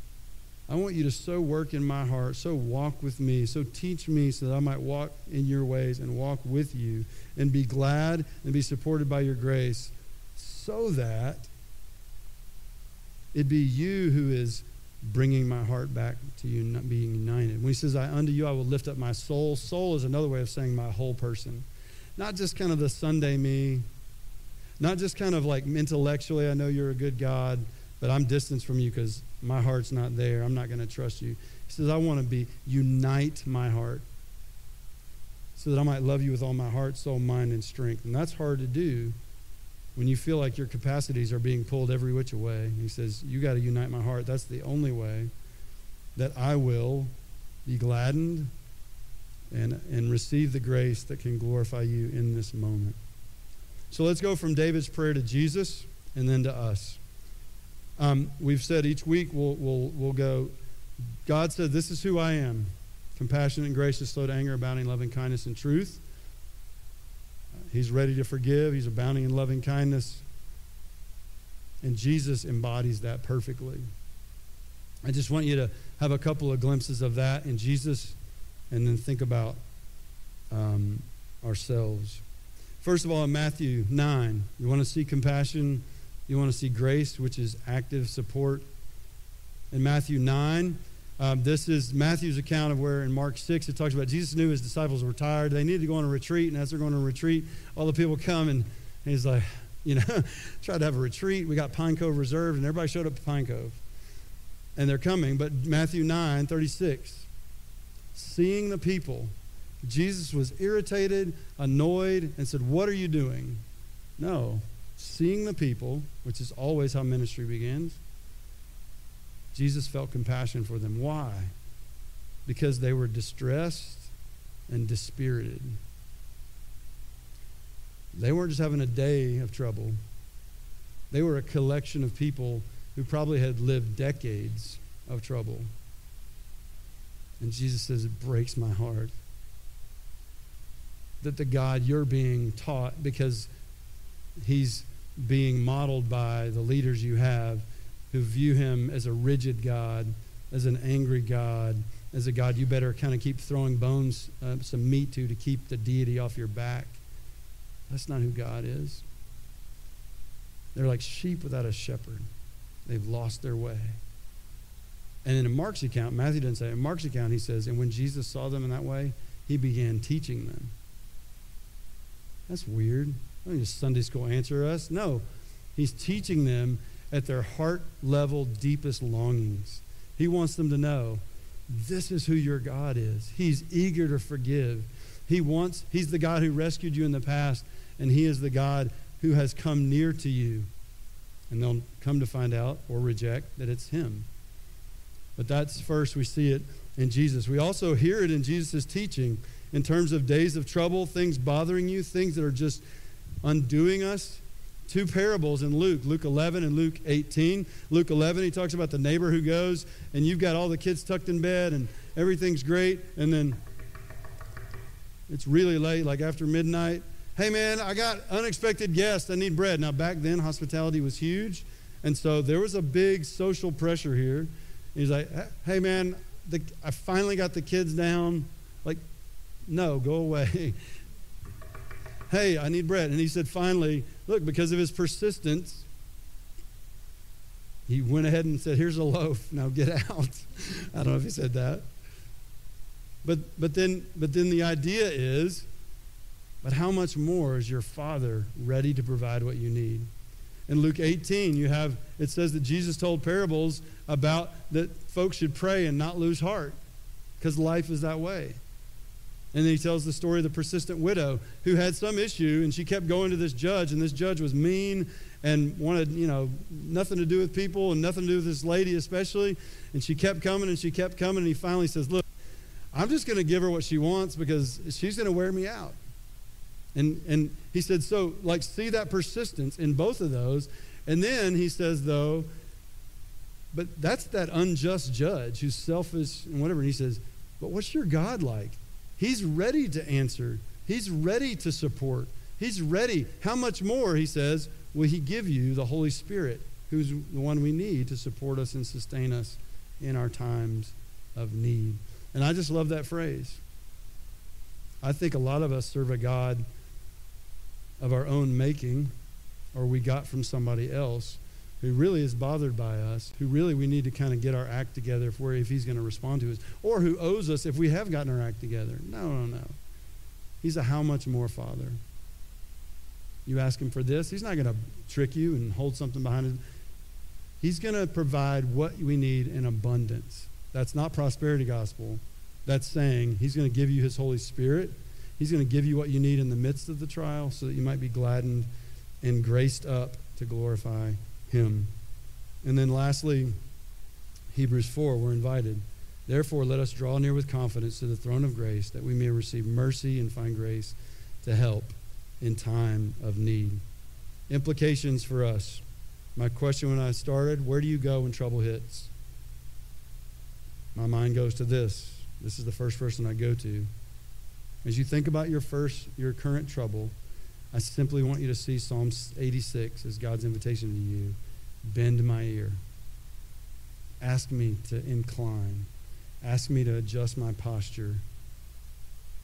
I want you to so work in my heart, so walk with me, so teach me so that I might walk in your ways and walk with you and be glad and be supported by your grace so that it be you who is bringing my heart back to you, not being united. When he says, I unto you I will lift up my soul, soul is another way of saying my whole person. Not just kind of the Sunday me, not just kind of like intellectually, I know you're a good God, but I'm distanced from you because my heart's not there. I'm not going to trust you. He says, I want to be, unite my heart so that I might love you with all my heart, soul, mind, and strength. And that's hard to do when you feel like your capacities are being pulled every which way. He says, You got to unite my heart. That's the only way that I will be gladdened and, and receive the grace that can glorify you in this moment. So let's go from David's prayer to Jesus and then to us. Um, we've said each week we'll, we'll, we'll go, God said, This is who I am compassionate and gracious, slow to anger, abounding in loving kindness and truth. He's ready to forgive, He's abounding in loving kindness. And Jesus embodies that perfectly. I just want you to have a couple of glimpses of that in Jesus and then think about um, ourselves. First of all, in Matthew 9, you want to see compassion you want to see grace, which is active support. In Matthew 9, um, this is Matthew's account of where in Mark 6 it talks about Jesus knew his disciples were tired. They needed to go on a retreat, and as they're going on a retreat, all the people come and, he's like, you know, tried to have a retreat. We got Pine Cove reserved, and everybody showed up to Pine Cove. And they're coming. But Matthew 9 36, seeing the people, Jesus was irritated, annoyed, and said, What are you doing? No, seeing the people, which is always how ministry begins, Jesus felt compassion for them. Why? Because they were distressed and dispirited. They weren't just having a day of trouble, they were a collection of people who probably had lived decades of trouble. And Jesus says, It breaks my heart that the God you're being taught because he's being modeled by the leaders you have who view him as a rigid God, as an angry God, as a God you better kind of keep throwing bones, uh, some meat to, to keep the deity off your back. That's not who God is. They're like sheep without a shepherd. They've lost their way. And in Mark's account, Matthew didn't say it. In Mark's account, he says, and when Jesus saw them in that way, he began teaching them. That's weird. Don't just Sunday school answer us. No, he's teaching them at their heart level, deepest longings. He wants them to know this is who your God is. He's eager to forgive. He wants, he's the God who rescued you in the past, and he is the God who has come near to you. And they'll come to find out or reject that it's him. But that's first, we see it in Jesus. We also hear it in Jesus' teaching in terms of days of trouble, things bothering you, things that are just undoing us. Two parables in Luke, Luke 11 and Luke 18. Luke 11, he talks about the neighbor who goes, and you've got all the kids tucked in bed, and everything's great, and then it's really late, like after midnight. Hey, man, I got unexpected guests. I need bread. Now, back then, hospitality was huge, and so there was a big social pressure here. He's like, hey, man, the, I finally got the kids down. Like, no, go away. Hey, I need bread. And he said, finally, look, because of his persistence, he went ahead and said, Here's a loaf. Now get out. I don't know if he said that. But, but, then, but then the idea is, but how much more is your Father ready to provide what you need? In Luke 18, you have it says that Jesus told parables about that folks should pray and not lose heart because life is that way. And then he tells the story of the persistent widow who had some issue and she kept going to this judge, and this judge was mean and wanted, you know, nothing to do with people and nothing to do with this lady especially. And she kept coming and she kept coming, and he finally says, Look, I'm just going to give her what she wants because she's going to wear me out. And, and he said, So, like, see that persistence in both of those. And then he says, though, but that's that unjust judge who's selfish and whatever. And he says, But what's your God like? He's ready to answer, He's ready to support. He's ready. How much more, he says, will He give you the Holy Spirit, who's the one we need to support us and sustain us in our times of need? And I just love that phrase. I think a lot of us serve a God of our own making or we got from somebody else who really is bothered by us, who really we need to kind of get our act together if, we're, if he's going to respond to us, or who owes us if we have gotten our act together. No, no, no. He's a how much more father. You ask him for this, he's not going to trick you and hold something behind it. He's going to provide what we need in abundance. That's not prosperity gospel. That's saying he's going to give you his Holy Spirit. He's going to give you what you need in the midst of the trial so that you might be gladdened and graced up to glorify him. And then lastly, Hebrews 4, we're invited. Therefore, let us draw near with confidence to the throne of grace that we may receive mercy and find grace to help in time of need. Implications for us. My question when I started where do you go when trouble hits? My mind goes to this. This is the first person I go to. As you think about your first, your current trouble, I simply want you to see Psalm 86 as God's invitation to you. Bend my ear. Ask me to incline. Ask me to adjust my posture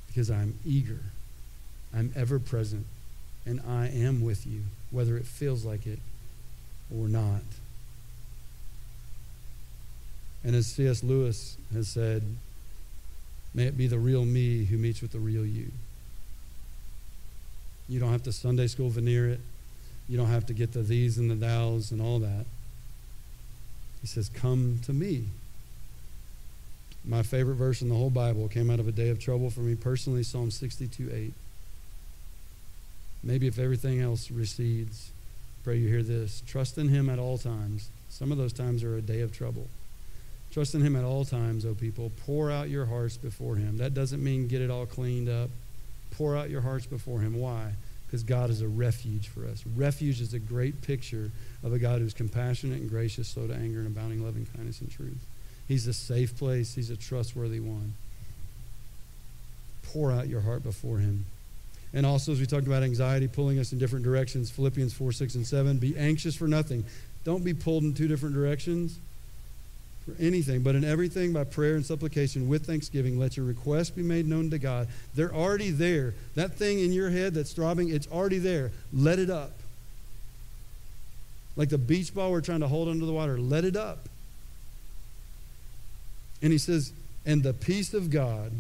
because I'm eager. I'm ever present. And I am with you, whether it feels like it or not. And as C.S. Lewis has said, may it be the real me who meets with the real you. You don't have to Sunday school veneer it. You don't have to get the these and the thous and all that. He says, Come to me. My favorite verse in the whole Bible came out of a day of trouble for me personally, Psalm 62 8. Maybe if everything else recedes, pray you hear this. Trust in him at all times. Some of those times are a day of trouble. Trust in him at all times, O people. Pour out your hearts before him. That doesn't mean get it all cleaned up. Pour out your hearts before Him. Why? Because God is a refuge for us. Refuge is a great picture of a God who's compassionate and gracious, slow to anger, and abounding loving kindness and truth. He's a safe place, He's a trustworthy one. Pour out your heart before Him. And also, as we talked about anxiety pulling us in different directions, Philippians 4, 6, and 7, be anxious for nothing. Don't be pulled in two different directions for anything, but in everything by prayer and supplication with thanksgiving, let your requests be made known to God. They're already there. That thing in your head that's throbbing, it's already there. Let it up. Like the beach ball we're trying to hold under the water, let it up. And he says, and the peace of God,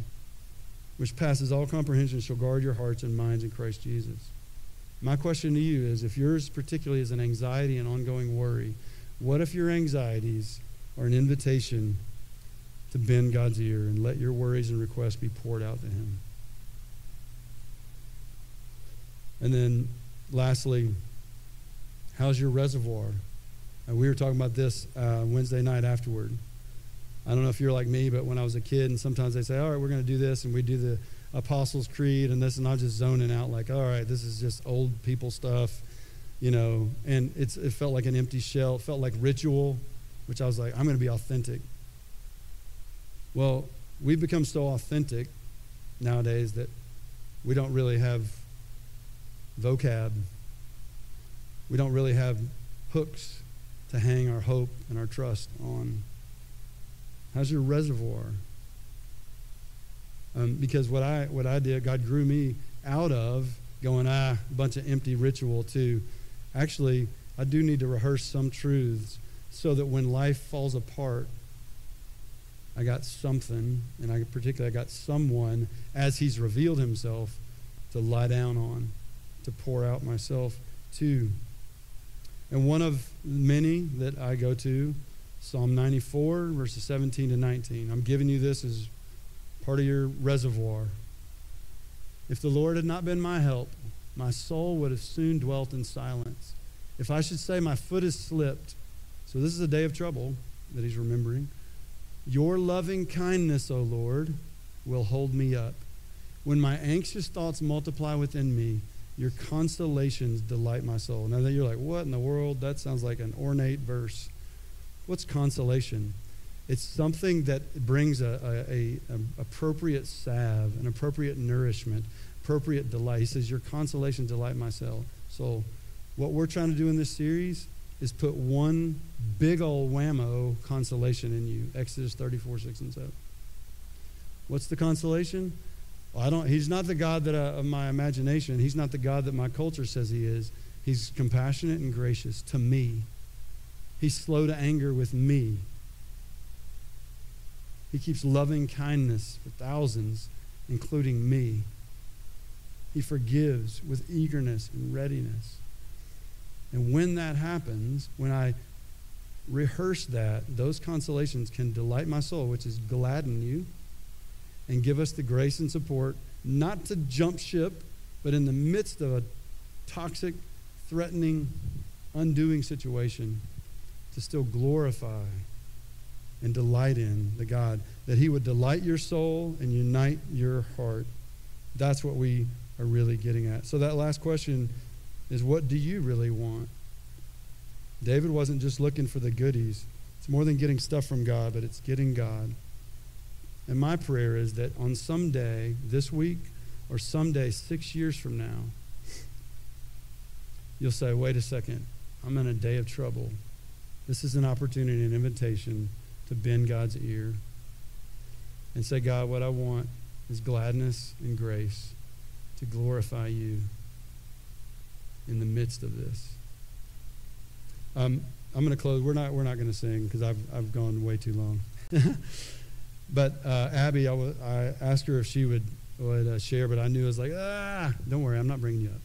which passes all comprehension, shall guard your hearts and minds in Christ Jesus. My question to you is if yours particularly is an anxiety and ongoing worry, what if your anxieties or an invitation to bend God's ear and let your worries and requests be poured out to Him. And then, lastly, how's your reservoir? And we were talking about this uh, Wednesday night afterward. I don't know if you're like me, but when I was a kid, and sometimes they say, All right, we're going to do this, and we do the Apostles' Creed and this, and I'm just zoning out, like, All right, this is just old people stuff, you know. And it's, it felt like an empty shell, it felt like ritual which I was like, I'm going to be authentic. Well, we've become so authentic nowadays that we don't really have vocab. We don't really have hooks to hang our hope and our trust on. How's your reservoir? Um, because what I what I did, God grew me out of going ah a bunch of empty ritual too. Actually, I do need to rehearse some truths so that when life falls apart, I got something, and I particularly I got someone as He's revealed Himself to lie down on, to pour out myself to. And one of many that I go to, Psalm 94, verses 17 to 19. I'm giving you this as part of your reservoir. If the Lord had not been my help, my soul would have soon dwelt in silence. If I should say my foot has slipped, so this is a day of trouble that he's remembering. Your loving kindness, O Lord, will hold me up. When my anxious thoughts multiply within me, your consolations delight my soul. Now that you're like, what in the world? That sounds like an ornate verse. What's consolation? It's something that brings a, a, a, appropriate salve, an appropriate nourishment, appropriate delight. He says, Your consolation delight my soul. So, what we're trying to do in this series is put one big old whammo consolation in you. Exodus 34, 6 and 7. What's the consolation? Well, I don't, he's not the God that uh, of my imagination. He's not the God that my culture says he is. He's compassionate and gracious to me. He's slow to anger with me. He keeps loving kindness for thousands, including me. He forgives with eagerness and readiness. And when that happens, when I rehearse that, those consolations can delight my soul, which is gladden you and give us the grace and support not to jump ship, but in the midst of a toxic, threatening, undoing situation, to still glorify and delight in the God, that He would delight your soul and unite your heart. That's what we are really getting at. So, that last question is what do you really want? David wasn't just looking for the goodies, it's more than getting stuff from God, but it's getting God. And my prayer is that on some day this week or someday six years from now, you'll say, wait a second, I'm in a day of trouble. This is an opportunity, an invitation to bend God's ear and say, God, what I want is gladness and grace to glorify you in the midst of this. Um, I'm going to close. We're not, we're not going to sing because I've, I've gone way too long. But uh, Abby, I, w- I asked her if she would, would uh, share, but I knew it was like, ah, don't worry, I'm not bringing you up.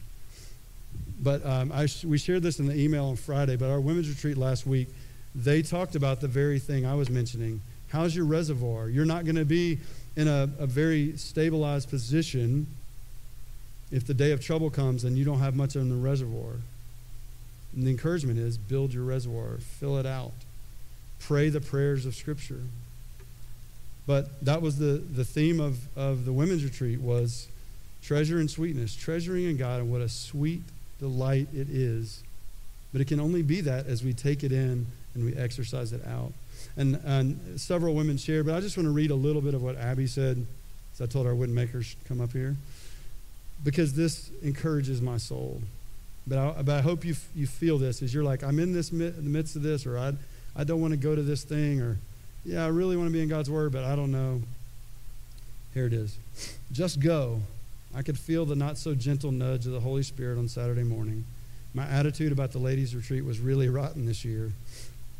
But um, I sh- we shared this in the email on Friday, but our women's retreat last week, they talked about the very thing I was mentioning. How's your reservoir? You're not going to be in a, a very stabilized position if the day of trouble comes and you don't have much in the reservoir. And the encouragement is build your reservoir, fill it out, pray the prayers of Scripture. But that was the, the theme of, of the women's retreat was treasure and sweetness, treasuring in God and what a sweet delight it is. But it can only be that as we take it in and we exercise it out. And, and several women shared, but I just want to read a little bit of what Abby said. So I told her I wouldn't make her come up here because this encourages my soul. But I, but I hope you, you feel this as you're like, I'm in this in the midst of this, or I, I don't want to go to this thing, or yeah, I really want to be in God's Word, but I don't know. Here it is. Just go. I could feel the not so gentle nudge of the Holy Spirit on Saturday morning. My attitude about the ladies' retreat was really rotten this year.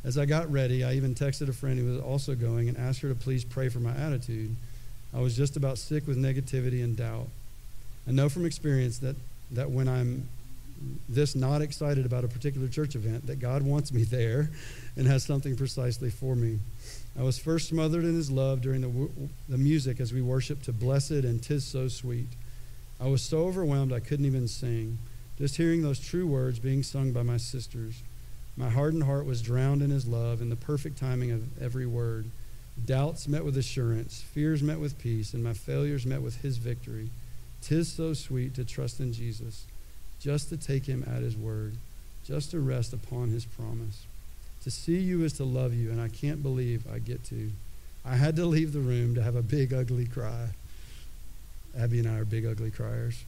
As I got ready, I even texted a friend who was also going and asked her to please pray for my attitude. I was just about sick with negativity and doubt. I know from experience that, that when I'm this not excited about a particular church event, that God wants me there and has something precisely for me. I was first smothered in his love during the, the music as we worshiped to Blessed and Tis So Sweet. I was so overwhelmed I couldn't even sing. Just hearing those true words being sung by my sisters. My hardened heart was drowned in his love and the perfect timing of every word. Doubts met with assurance, fears met with peace, and my failures met with his victory. Tis so sweet to trust in Jesus, just to take him at his word, just to rest upon his promise. To see you is to love you, and I can't believe I get to. I had to leave the room to have a big, ugly cry. Abby and I are big, ugly criers.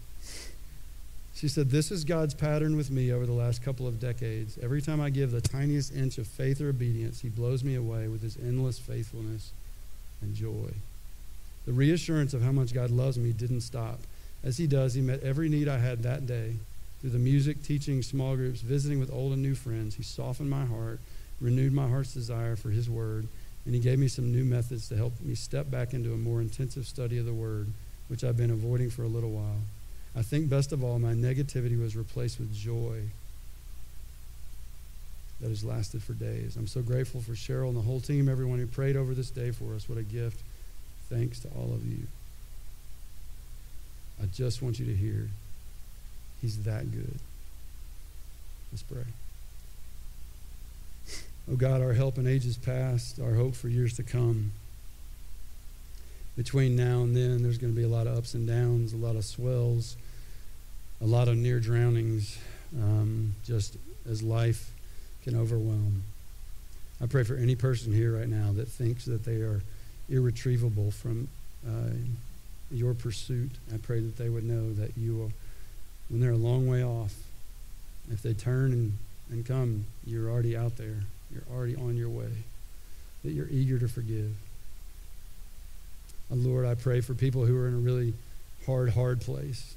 She said, This is God's pattern with me over the last couple of decades. Every time I give the tiniest inch of faith or obedience, He blows me away with His endless faithfulness and joy. The reassurance of how much God loves me didn't stop. As He does, He met every need I had that day. Through the music, teaching, small groups, visiting with old and new friends, He softened my heart renewed my heart's desire for His Word, and He gave me some new methods to help me step back into a more intensive study of the Word, which I've been avoiding for a little while. I think best of all, my negativity was replaced with joy. that has lasted for days. I'm so grateful for Cheryl and the whole team, everyone who prayed over this day for us. What a gift. Thanks to all of you. I just want you to hear He's that good. Let's pray. Oh God, our help in ages past, our hope for years to come. Between now and then, there's going to be a lot of ups and downs, a lot of swells, a lot of near drownings, um, just as life can overwhelm. I pray for any person here right now that thinks that they are irretrievable from uh, your pursuit. I pray that they would know that you will, when they're a long way off, if they turn and, and come, you're already out there. You're already on your way. That you're eager to forgive. Uh, Lord, I pray for people who are in a really hard, hard place.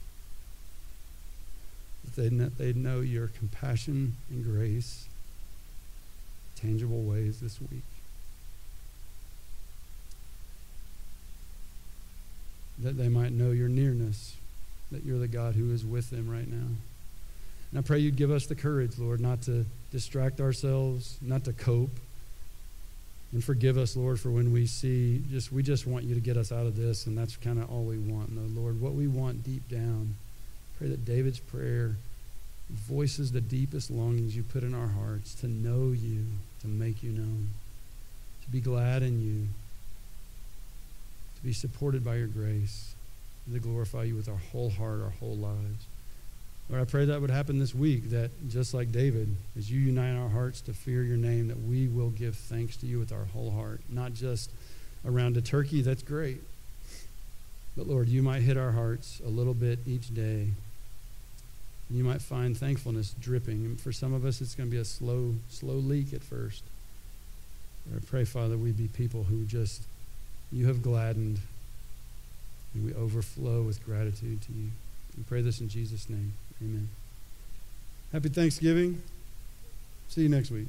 That they'd know, they'd know your compassion and grace tangible ways this week. That they might know your nearness, that you're the God who is with them right now. And I pray you'd give us the courage, Lord, not to distract ourselves, not to cope. And forgive us, Lord, for when we see just we just want you to get us out of this, and that's kind of all we want. No, Lord, what we want deep down. Pray that David's prayer voices the deepest longings you put in our hearts to know you, to make you known, to be glad in you, be supported by your grace, and to glorify you with our whole heart, our whole lives. Lord, I pray that would happen this week, that just like David, as you unite our hearts to fear your name, that we will give thanks to you with our whole heart, not just around a turkey, that's great. But Lord, you might hit our hearts a little bit each day. And you might find thankfulness dripping. And for some of us, it's going to be a slow, slow leak at first. I pray, Father, we be people who just, you have gladdened, and we overflow with gratitude to you. We pray this in Jesus' name. Amen. Happy Thanksgiving. See you next week.